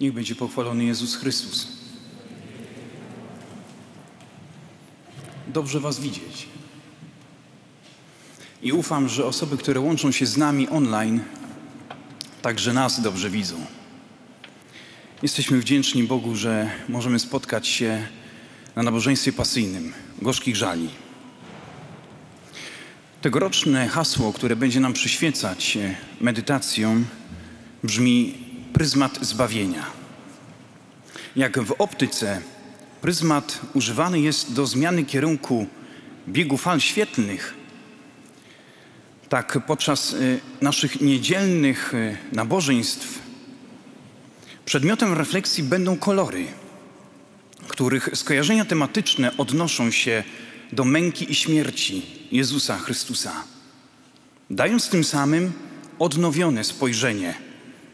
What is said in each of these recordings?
Niech będzie pochwalony Jezus Chrystus. Dobrze Was widzieć. I ufam, że osoby, które łączą się z nami online, także nas dobrze widzą. Jesteśmy wdzięczni Bogu, że możemy spotkać się na nabożeństwie pasyjnym Gorzkich Żali. Tegoroczne hasło, które będzie nam przyświecać medytacją, brzmi pryzmat zbawienia. Jak w optyce, pryzmat używany jest do zmiany kierunku biegu fal świetlnych, tak podczas y, naszych niedzielnych y, nabożeństw przedmiotem refleksji będą kolory, których skojarzenia tematyczne odnoszą się do męki i śmierci Jezusa Chrystusa, dając tym samym odnowione spojrzenie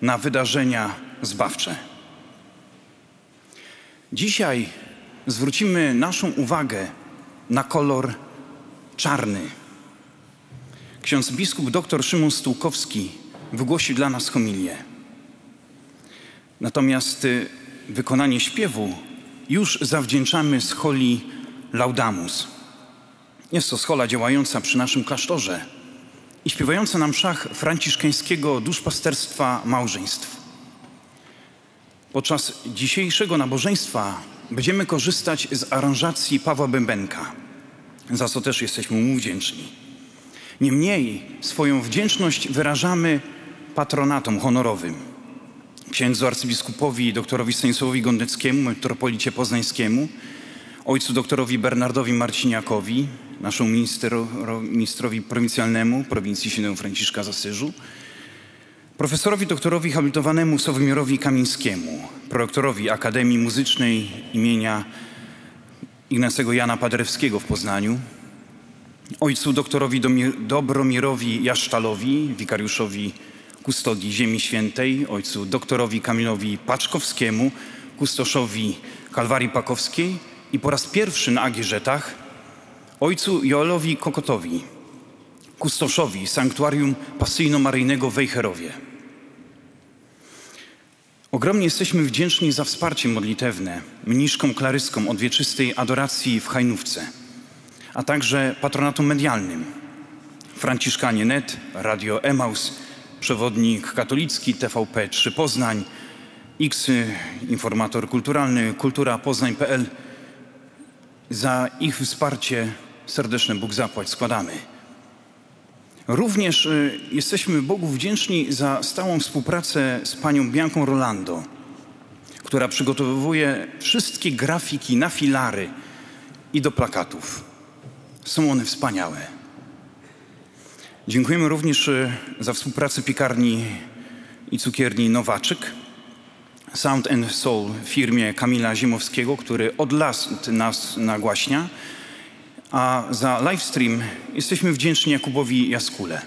na wydarzenia zbawcze. Dzisiaj zwrócimy naszą uwagę na kolor czarny. Ksiądz biskup dr Szymon Stułkowski wygłosi dla nas homilię. Natomiast y, wykonanie śpiewu już zawdzięczamy scholi Laudamus. Jest to schola działająca przy naszym klasztorze i śpiewająca na mszach franciszkańskiego duszpasterstwa małżeństw. Podczas dzisiejszego nabożeństwa będziemy korzystać z aranżacji Pawła Bębenka, za co też jesteśmy mu wdzięczni. Niemniej swoją wdzięczność wyrażamy patronatom honorowym. Księdzu arcybiskupowi doktorowi Stanisławowi Gondeckiemu, metropolicie poznańskiemu, ojcu doktorowi Bernardowi Marciniakowi, naszemu ministrowi prowincjalnemu prowincji świętego Franciszka z profesorowi doktorowi habilitowanemu Sławomierowi Kamińskiemu, prorektorowi Akademii Muzycznej imienia Ignacego Jana Paderewskiego w Poznaniu, ojcu doktorowi Dobromirowi Jaszczalowi, wikariuszowi kustodii Ziemi Świętej, ojcu doktorowi Kamilowi Paczkowskiemu, kustoszowi Kalwarii Pakowskiej i po raz pierwszy na Agierzetach ojcu Joelowi Kokotowi, kustoszowi Sanktuarium Pasyjno-Maryjnego w Wejherowie. Ogromnie jesteśmy wdzięczni za wsparcie modlitewne mniszkom klaryskom od wieczystej adoracji w Hajnówce, a także patronatom medialnym Franciszkanie Net, Radio Emaus, przewodnik katolicki TVP 3 Poznań, X informator kulturalny Kultura Poznań.pl. Za ich wsparcie serdeczne Bóg zapłać składamy. Również y, jesteśmy Bogu wdzięczni za stałą współpracę z panią Bianką Rolando, która przygotowuje wszystkie grafiki na filary i do plakatów. Są one wspaniałe. Dziękujemy również y, za współpracę piekarni i cukierni Nowaczyk, Sound and Soul firmie Kamila Zimowskiego, który od lat nas nagłaśnia, a za livestream jesteśmy wdzięczni Jakubowi Jaskule.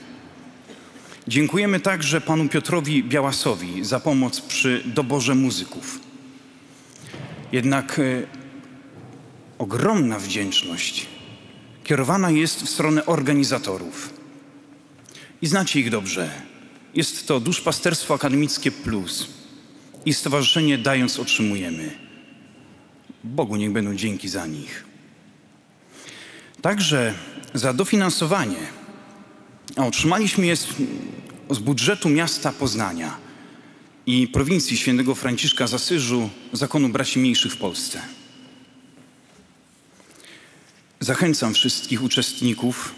Dziękujemy także panu Piotrowi Białasowi za pomoc przy doborze muzyków. Jednak y, ogromna wdzięczność kierowana jest w stronę organizatorów. I znacie ich dobrze. Jest to Duszpasterstwo Akademickie Plus i Stowarzyszenie Dając Otrzymujemy. Bogu niech będą dzięki za nich. Także za dofinansowanie, otrzymaliśmy je z, z budżetu miasta Poznania i prowincji świętego Franciszka z Asyżu, Zakonu Braci Mniejszych w Polsce. Zachęcam wszystkich uczestników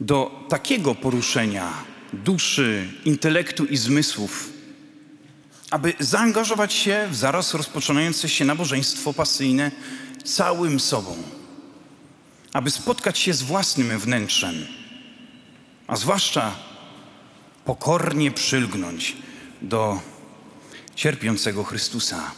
do takiego poruszenia duszy, intelektu i zmysłów, aby zaangażować się w zaraz rozpoczynające się nabożeństwo pasyjne całym sobą, aby spotkać się z własnym wnętrzem, a zwłaszcza pokornie przylgnąć do cierpiącego Chrystusa.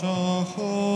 Shachor.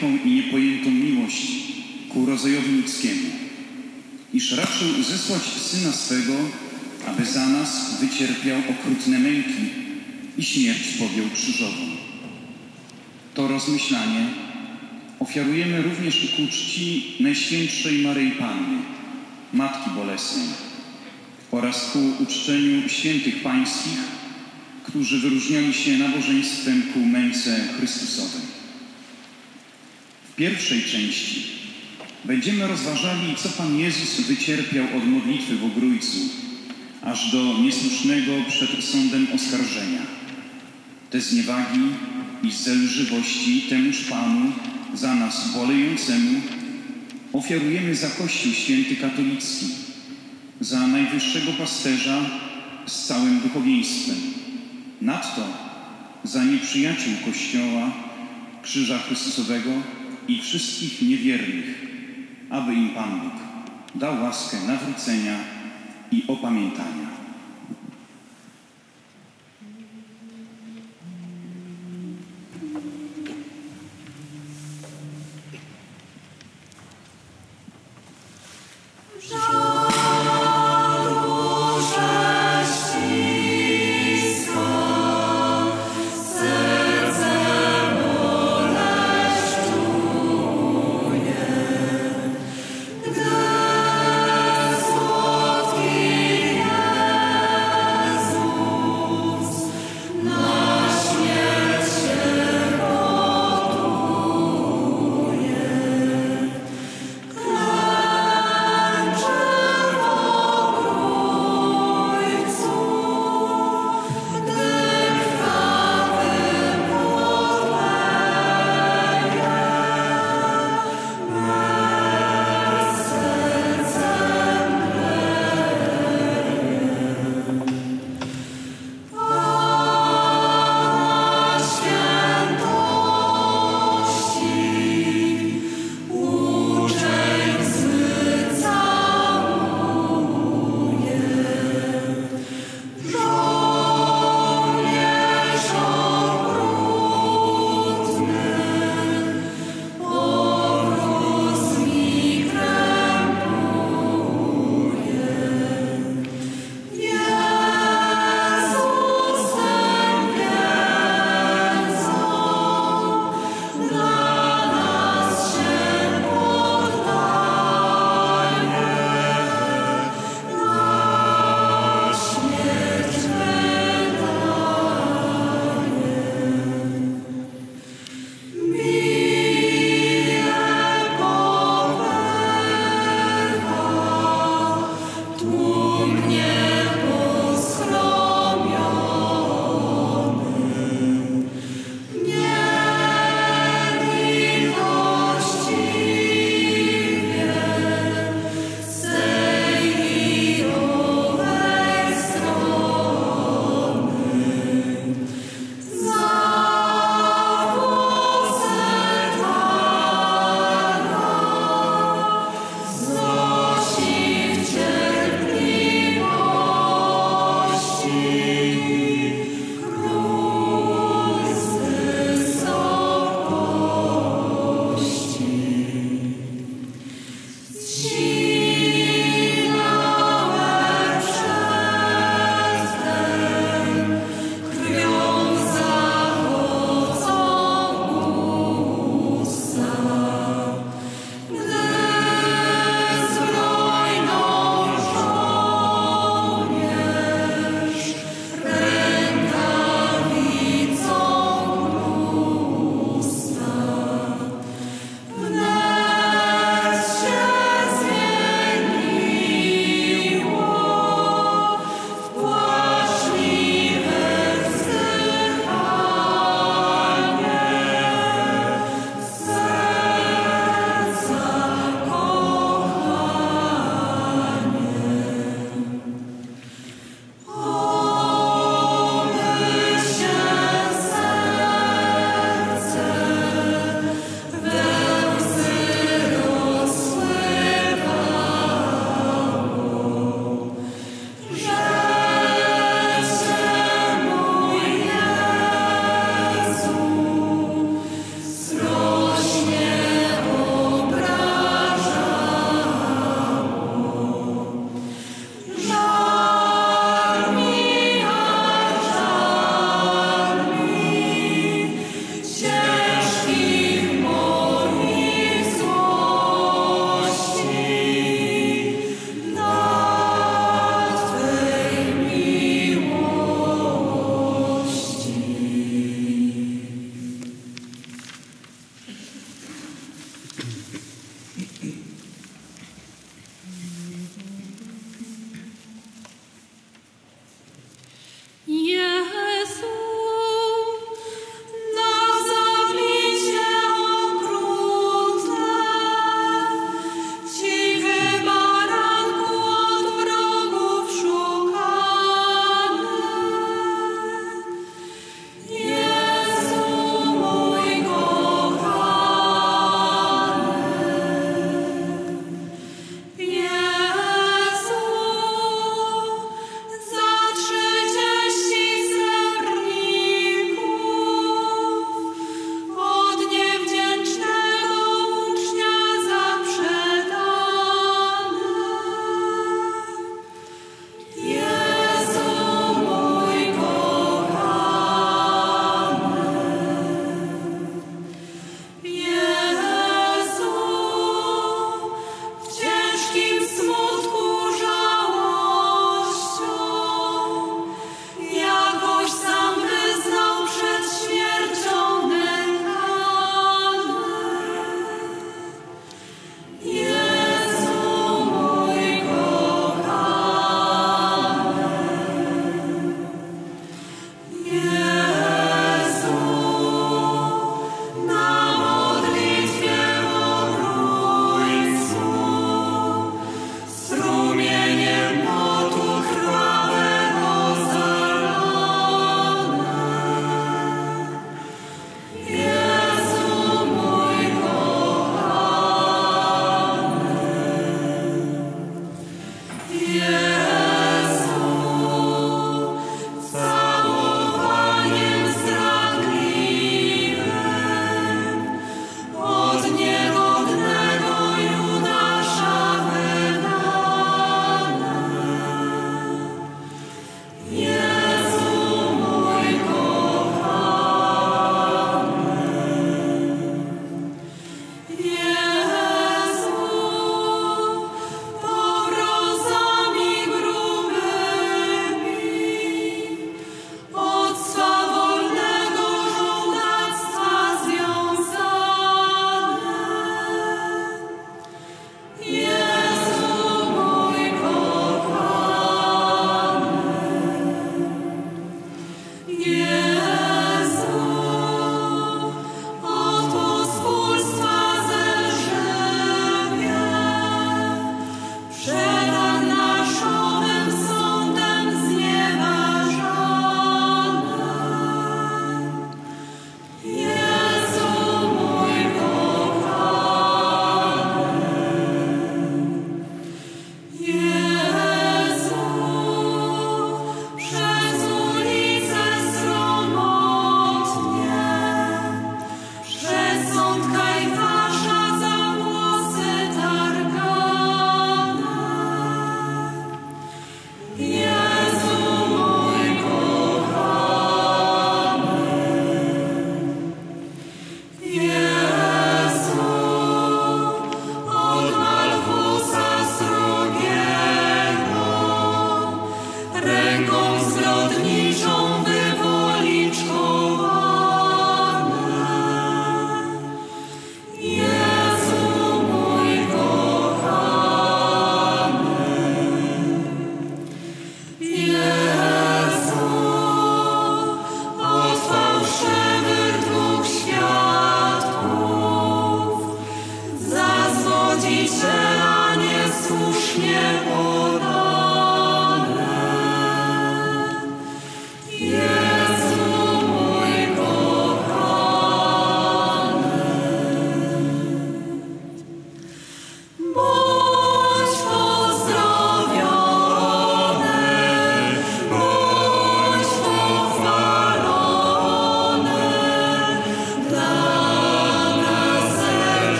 Wielką i niepojętą miłość ku rodzajowi ludzkiemu, iż raczył zesłać Syna swego, aby za nas wycierpiał okrutne męki i śmierć podjął krzyżową. To rozmyślanie ofiarujemy również ku czci Najświętszej Maryi Panny, Matki Bolesnej oraz ku uczczeniu świętych pańskich, którzy wyróżniali się nabożeństwem ku męce Chrystusowej. Pierwszej części będziemy rozważali, co Pan Jezus wycierpiał od modlitwy w Ogrójcu, aż do niesłusznego przed sądem oskarżenia. Te zniewagi i zelżywości temuż Panu, za nas bolejącemu, ofiarujemy za Kościół Święty Katolicki, za najwyższego pasterza z całym duchowieństwem. Nadto za nieprzyjaciół Kościoła, Krzyża Chrystusowego i wszystkich niewiernych, aby im Pan Bóg dał łaskę nawrócenia i opamiętania.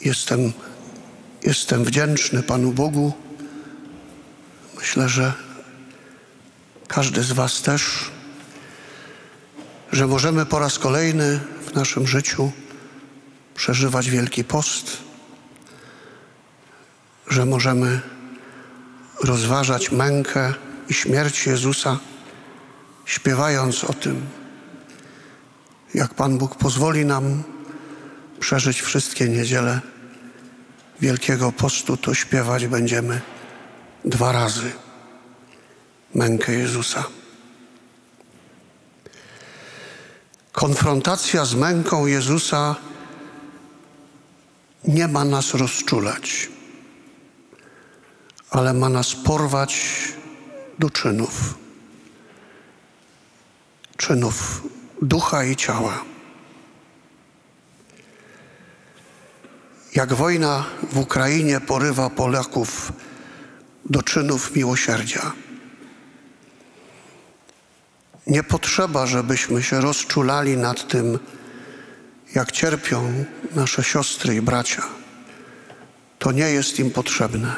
Jestem, jestem wdzięczny Panu Bogu. Myślę, że każdy z Was też, że możemy po raz kolejny w naszym życiu przeżywać Wielki Post, że możemy rozważać mękę i śmierć Jezusa, śpiewając o tym, jak Pan Bóg pozwoli nam przeżyć wszystkie niedziele Wielkiego Postu, to śpiewać będziemy dwa razy mękę Jezusa. Konfrontacja z męką Jezusa nie ma nas rozczulać, ale ma nas porwać do czynów. Czynów ducha i ciała. Jak wojna w Ukrainie porywa Polaków do czynów miłosierdzia. Nie potrzeba, żebyśmy się rozczulali nad tym, jak cierpią nasze siostry i bracia. To nie jest im potrzebne.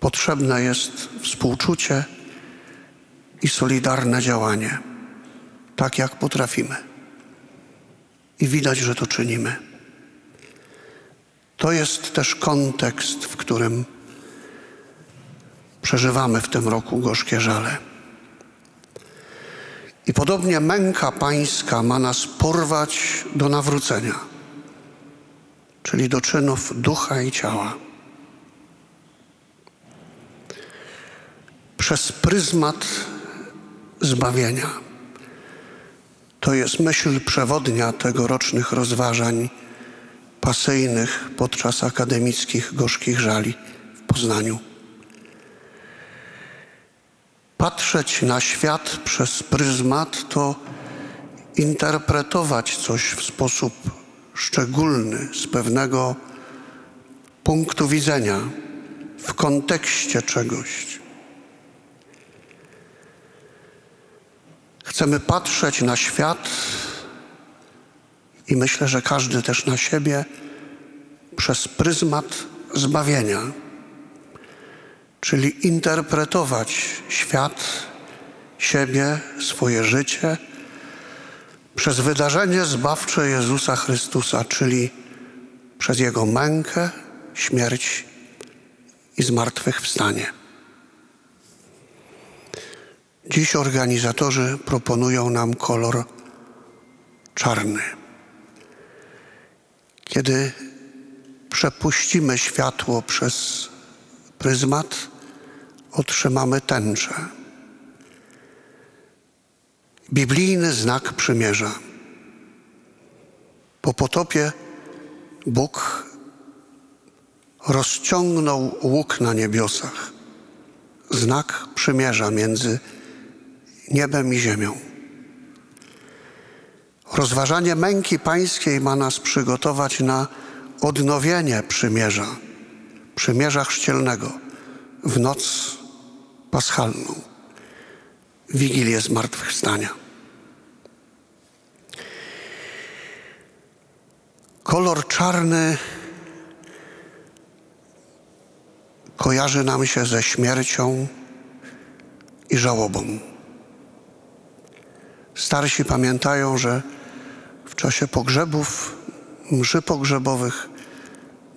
Potrzebne jest współczucie i solidarne działanie, tak jak potrafimy. I widać, że to czynimy. To jest też kontekst, w którym przeżywamy w tym roku gorzkie żale. I podobnie męka pańska ma nas porwać do nawrócenia, czyli do czynów ducha i ciała. Przez pryzmat zbawienia. To jest myśl przewodnia tegorocznych rozważań pasyjnych podczas akademickich gorzkich żali w Poznaniu. Patrzeć na świat przez pryzmat to interpretować coś w sposób szczególny, z pewnego punktu widzenia, w kontekście czegoś. Chcemy patrzeć na świat i myślę, że każdy też na siebie przez pryzmat zbawienia, czyli interpretować świat, siebie, swoje życie przez wydarzenie zbawcze Jezusa Chrystusa, czyli przez Jego mękę, śmierć i zmartwychwstanie. Dziś organizatorzy proponują nam kolor czarny. Kiedy przepuścimy światło przez pryzmat, otrzymamy tęczę. Biblijny znak przymierza. Po potopie Bóg rozciągnął łuk na niebiosach, znak przymierza między niebem i ziemią. Rozważanie męki pańskiej ma nas przygotować na odnowienie przymierza, przymierza chrzcielnego w noc paschalną, Wigilię Zmartwychwstania. Kolor czarny kojarzy nam się ze śmiercią i żałobą. Starsi pamiętają, że w czasie pogrzebów, mszy pogrzebowych,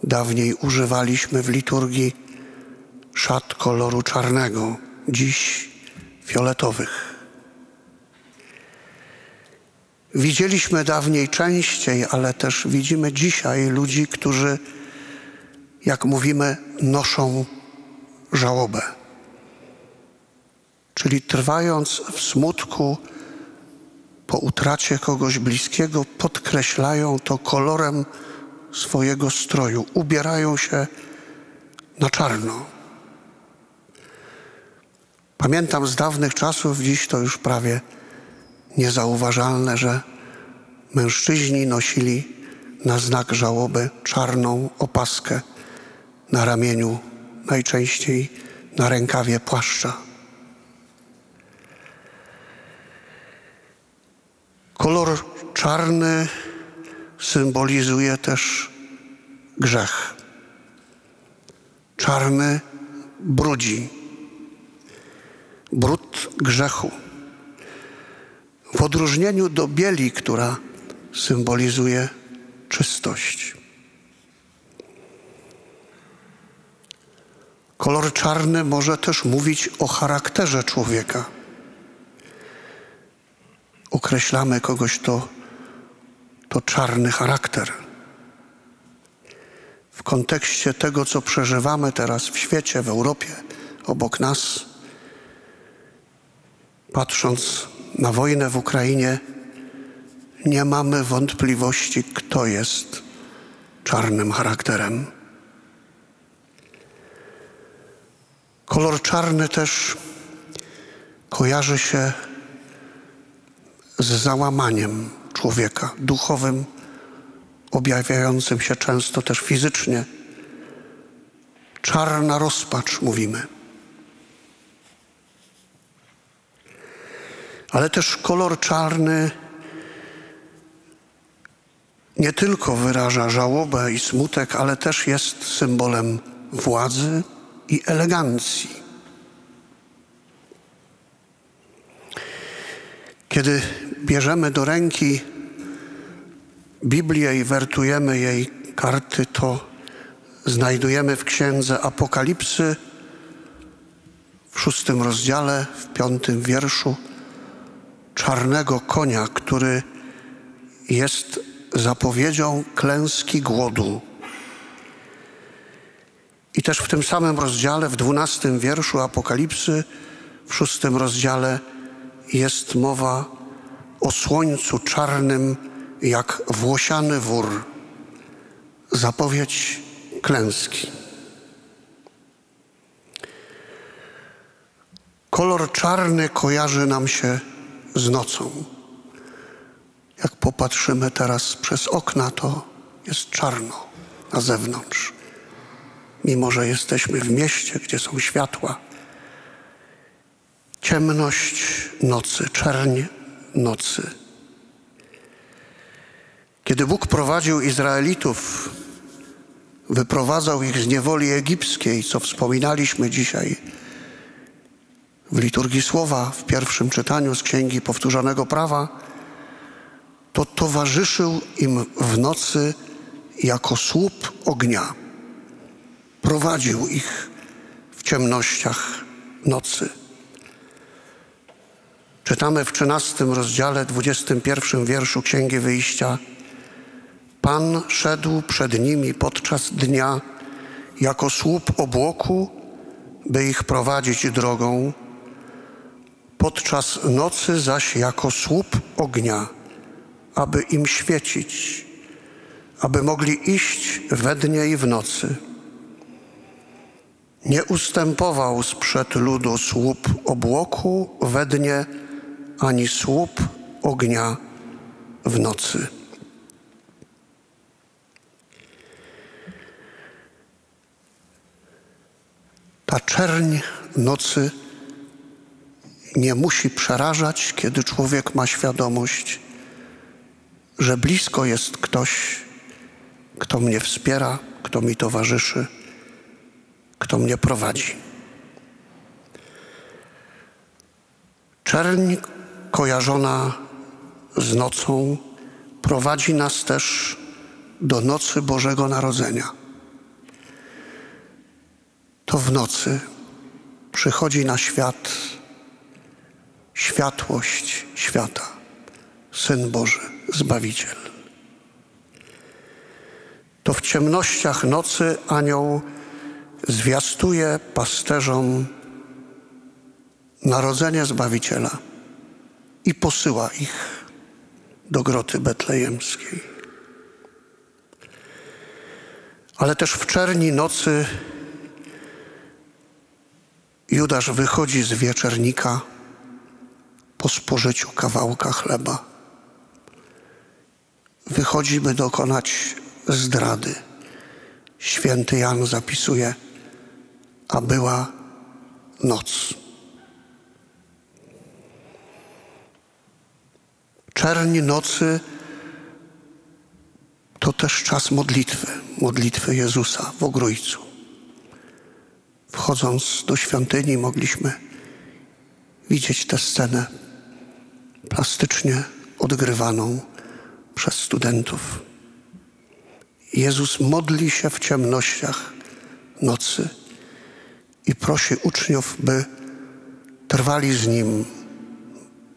dawniej używaliśmy w liturgii szat koloru czarnego, dziś fioletowych. Widzieliśmy dawniej częściej, ale też widzimy dzisiaj ludzi, którzy, jak mówimy, noszą żałobę. Czyli trwając w smutku po utracie kogoś bliskiego, podkreślają to kolorem swojego stroju, ubierają się na czarno. Pamiętam z dawnych czasów, dziś to już prawie niezauważalne, że mężczyźni nosili na znak żałoby czarną opaskę na ramieniu, najczęściej na rękawie płaszcza. Kolor czarny symbolizuje też grzech. Czarny brudzi. Brud grzechu. W odróżnieniu do bieli, która symbolizuje czystość. Kolor czarny może też mówić o charakterze człowieka. Określamy kogoś to, to czarny charakter. W kontekście tego, co przeżywamy teraz w świecie, w Europie, obok nas, patrząc na wojnę w Ukrainie, nie mamy wątpliwości, kto jest czarnym charakterem. Kolor czarny też kojarzy się z załamaniem człowieka duchowym, objawiającym się często też fizycznie. Czarna rozpacz, mówimy. Ale też kolor czarny nie tylko wyraża żałobę i smutek, ale też jest symbolem władzy i elegancji. Kiedy bierzemy do ręki Biblię i wertujemy jej karty, to znajdujemy w księdze Apokalipsy w szóstym rozdziale, w piątym wierszu czarnego konia, który jest zapowiedzią klęski głodu. I też w tym samym rozdziale, w dwunastym wierszu Apokalipsy, w szóstym rozdziale jest mowa o słońcu czarnym jak włosiany wór. Zapowiedź klęski. Kolor czarny kojarzy nam się z nocą. Jak popatrzymy teraz przez okna, to jest czarno na zewnątrz. Mimo, że jesteśmy w mieście, gdzie są światła, ciemność nocy, czerń nocy. Kiedy Bóg prowadził Izraelitów, wyprowadzał ich z niewoli egipskiej, co wspominaliśmy dzisiaj w liturgii słowa, w pierwszym czytaniu z Księgi Powtórzonego Prawa, to towarzyszył im w nocy jako słup ognia. Prowadził ich w ciemnościach nocy. Czytamy w 13 rozdziale, 21 wierszu Księgi Wyjścia. Pan szedł przed nimi podczas dnia jako słup obłoku, by ich prowadzić drogą, podczas nocy zaś jako słup ognia, aby im świecić, aby mogli iść we dnie i w nocy. Nie ustępował sprzed ludu słup obłoku we dnie, ani słup ognia w nocy. Ta czerń nocy nie musi przerażać, kiedy człowiek ma świadomość, że blisko jest ktoś, kto mnie wspiera, kto mi towarzyszy, kto mnie prowadzi. Czerń kojarzona z nocą prowadzi nas też do nocy Bożego Narodzenia. To w nocy przychodzi na świat światłość świata, Syn Boży, Zbawiciel. To w ciemnościach nocy anioł zwiastuje pasterzom narodzenie Zbawiciela i posyła ich do groty betlejemskiej. Ale też w czerni nocy Judasz wychodzi z wieczernika po spożyciu kawałka chleba. Wychodzi, by dokonać zdrady. Święty Jan zapisuje, a była noc. Czerni nocy to też czas modlitwy, modlitwy Jezusa w Ogrójcu. Wchodząc do świątyni mogliśmy widzieć tę scenę plastycznie odgrywaną przez studentów. Jezus modli się w ciemnościach nocy i prosi uczniów, by trwali z Nim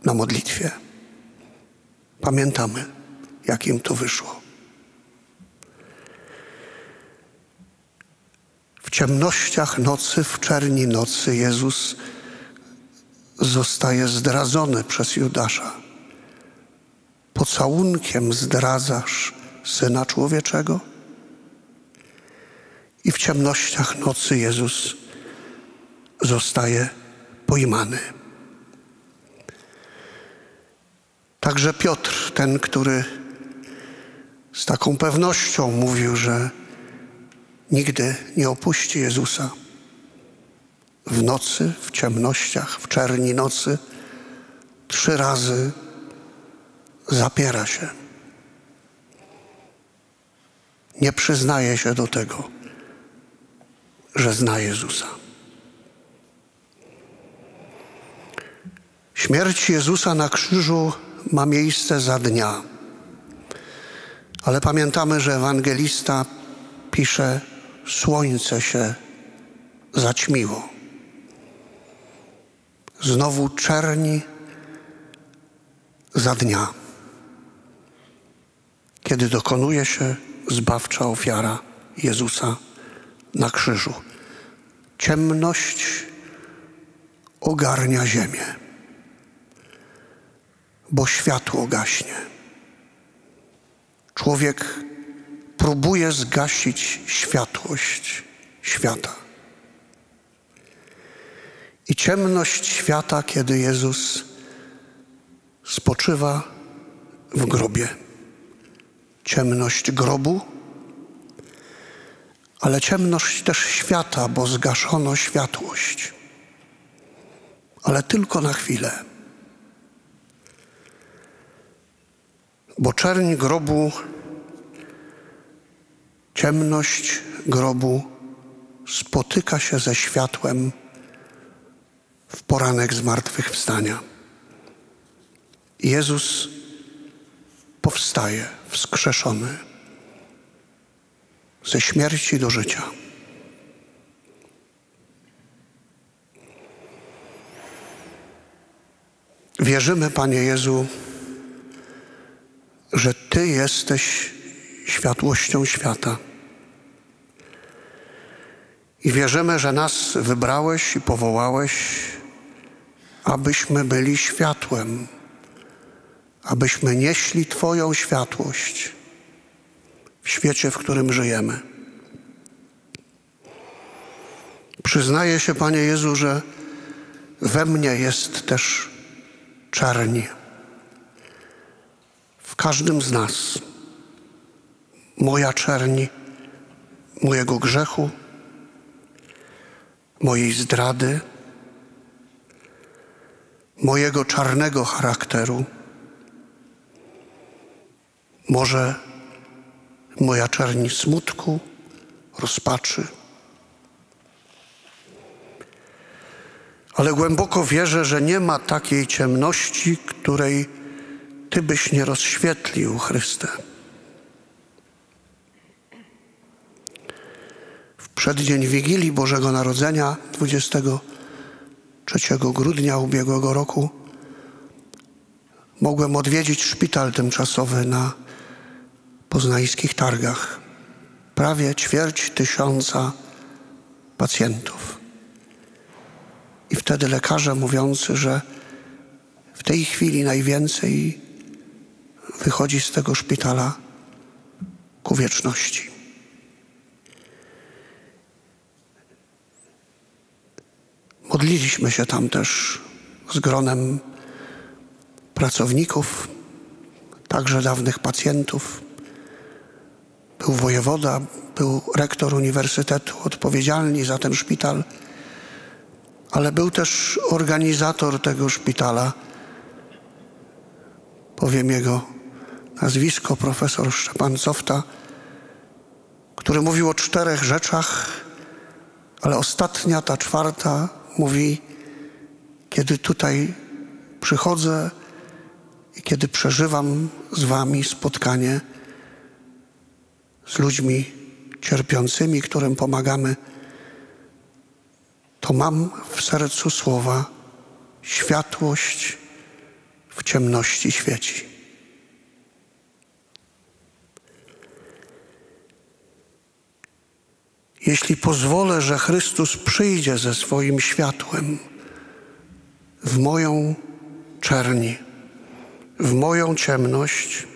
na modlitwie. Pamiętamy, jak im to wyszło. W ciemnościach nocy, w czerni nocy Jezus zostaje zdradzony przez Judasza. Pocałunkiem zdradzasz Syna Człowieczego? I w ciemnościach nocy Jezus zostaje pojmany. Także Piotr, ten, który z taką pewnością mówił, że nigdy nie opuści Jezusa. W nocy, w ciemnościach, w czerni nocy, trzy razy zapiera się. Nie przyznaje się do tego, że zna Jezusa. Śmierć Jezusa na krzyżu ma miejsce za dnia. Ale pamiętamy, że ewangelista pisze, słońce się zaćmiło. Znowu czerni za dnia, kiedy dokonuje się zbawcza ofiara Jezusa na krzyżu. Ciemność ogarnia ziemię, bo światło gaśnie. Człowiek próbuje zgasić światłość świata. I ciemność świata, kiedy Jezus spoczywa w grobie. Ciemność grobu, ale ciemność też świata, bo zgaszono światłość. Ale tylko na chwilę. Bo czerń grobu Ciemność grobu spotyka się ze światłem w poranek zmartwychwstania. Jezus powstaje wskrzeszony ze śmierci do życia. Wierzymy, Panie Jezu, że Ty jesteś światłością świata. I wierzymy, że nas wybrałeś i powołałeś, abyśmy byli światłem, abyśmy nieśli Twoją światłość w świecie, w którym żyjemy. Przyznaję się, Panie Jezu, że we mnie jest też czerni. Każdym z nas. Moja czerni, mojego grzechu, mojej zdrady, mojego czarnego charakteru. Może moja czerni smutku, rozpaczy. Ale głęboko wierzę, że nie ma takiej ciemności, której Ty byś nie rozświetlił, Chryste. W przeddzień Wigilii Bożego Narodzenia, 23 grudnia ubiegłego roku, mogłem odwiedzić szpital tymczasowy na poznańskich targach. Prawie ćwierć tysiąca pacjentów. I wtedy lekarze mówiący, że w tej chwili najwięcej wychodzi z tego szpitala ku wieczności. Modliliśmy się tam też z gronem pracowników, także dawnych pacjentów. Był wojewoda, był rektor uniwersytetu odpowiedzialny za ten szpital, ale był też organizator tego szpitala. Powiem jego nazwisko, profesor Szczepan Cofta, który mówił o czterech rzeczach, ale ostatnia, ta czwarta, mówi, kiedy tutaj przychodzę i kiedy przeżywam z Wami spotkanie z ludźmi cierpiącymi, którym pomagamy, to mam w sercu słowa światłość w ciemności świeci. Jeśli pozwolę, że Chrystus przyjdzie ze swoim światłem w moją czerni, w moją ciemność,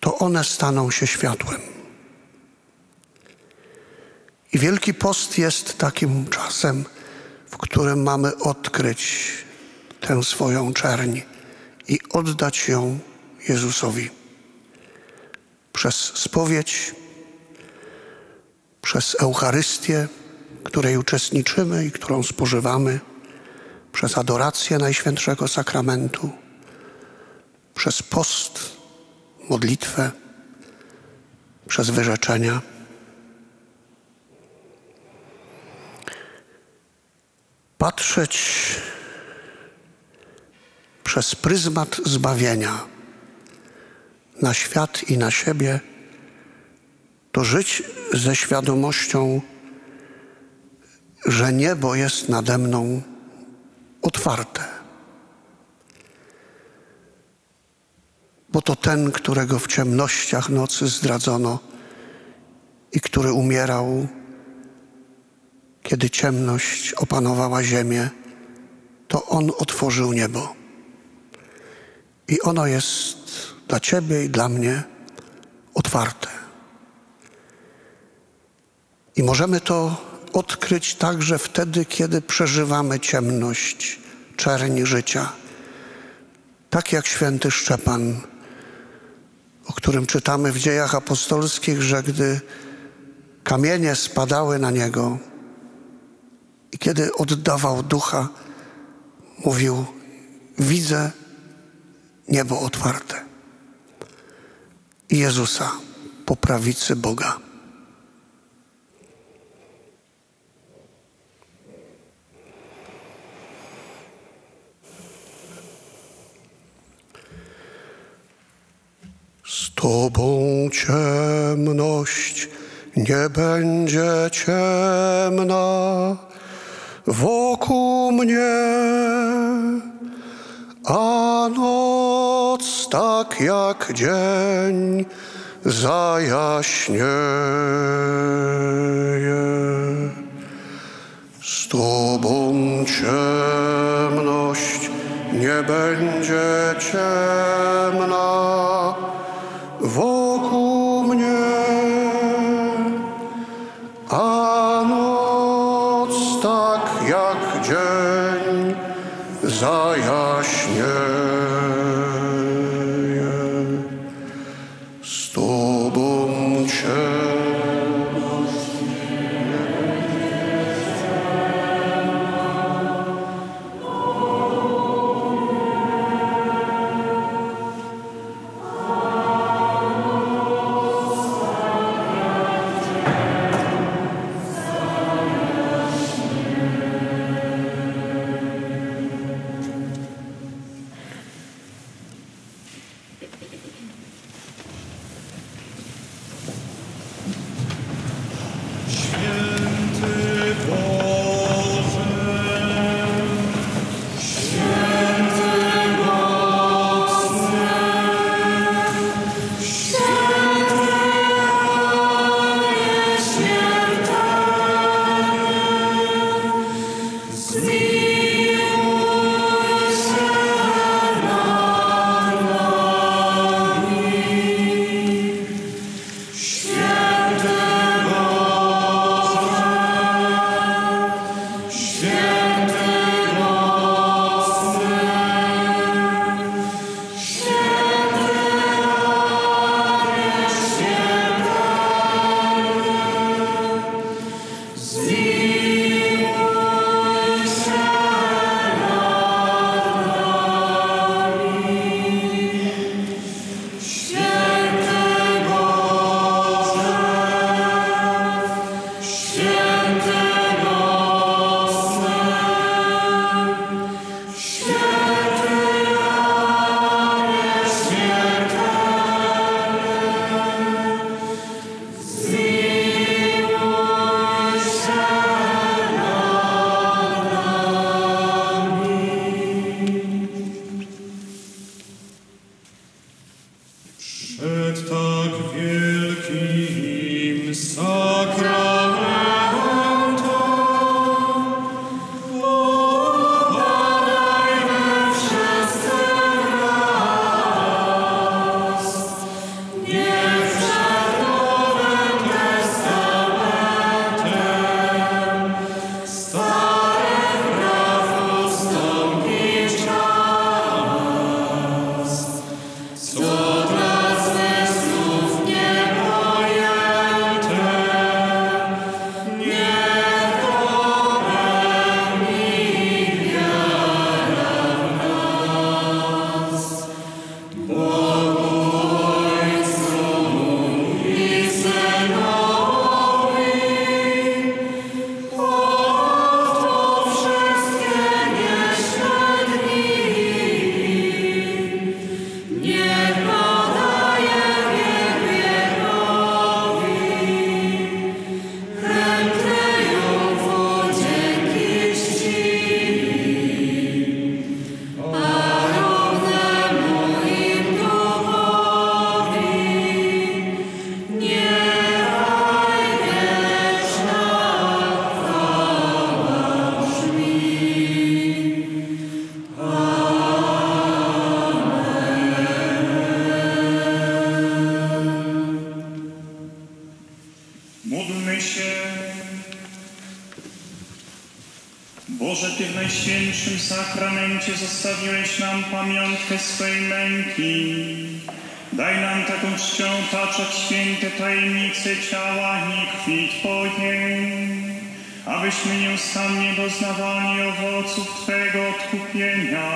to one staną się światłem. I Wielki Post jest takim czasem, w którym mamy odkryć tę swoją czerń i oddać ją Jezusowi. Przez spowiedź, przez Eucharystię, której uczestniczymy i którą spożywamy, przez adorację Najświętszego Sakramentu, przez post, modlitwę, przez wyrzeczenia. Patrzeć przez pryzmat zbawienia na świat i na siebie, to żyć ze świadomością, że niebo jest nade mną otwarte. Bo to ten, którego w ciemnościach nocy zdradzono i który umierał, kiedy ciemność opanowała ziemię, to on otworzył niebo. I ono jest dla Ciebie i dla mnie otwarte. I możemy to odkryć także wtedy, kiedy przeżywamy ciemność, czerni życia. Tak jak święty Szczepan, o którym czytamy w dziejach apostolskich, że gdy kamienie spadały na niego i kiedy oddawał ducha, mówił: Widzę niebo otwarte i Jezusa po prawicy Boga. Z Tobą ciemność nie będzie ciemna wokół mnie, a noc tak jak dzień zajaśnieje. Z Tobą ciemność nie będzie ciemna wokół mnie, a noc tak jak dzień zajaśnie. Boże, Ty w Najświętszym Sakramencie zostawiłeś nam pamiątkę swej męki. Daj nam taką czcią taczać święte tajemnice ciała i krwi Twojej, abyśmy nieustannie doznawali owoców Twego odkupienia,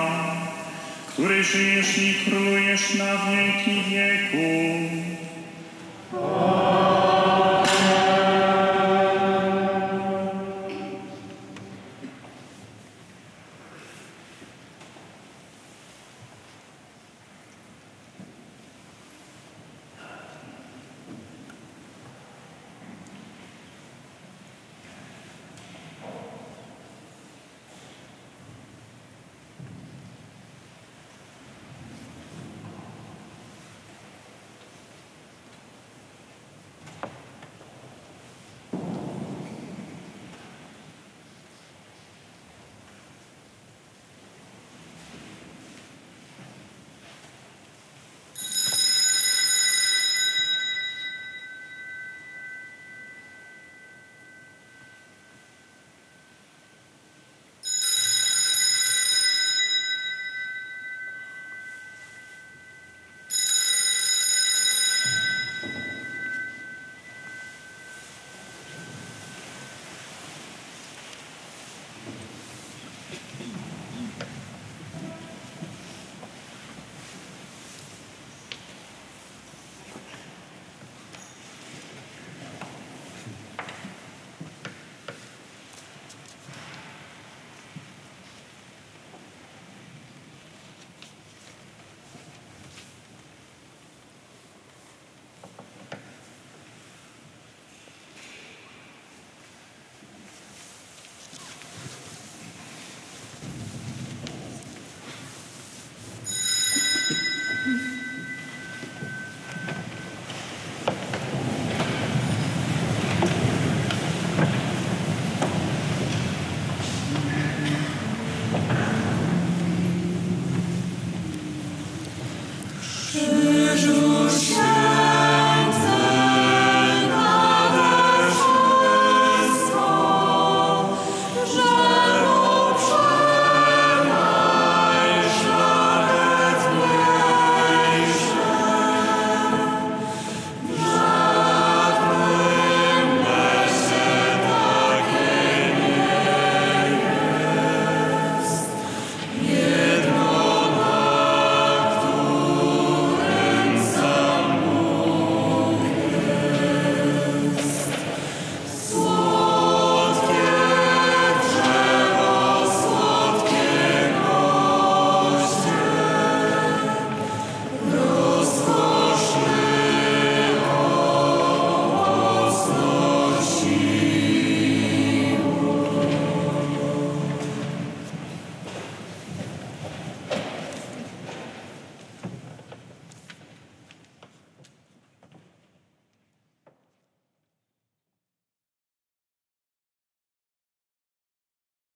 który żyjesz i królujesz na wieki wieków.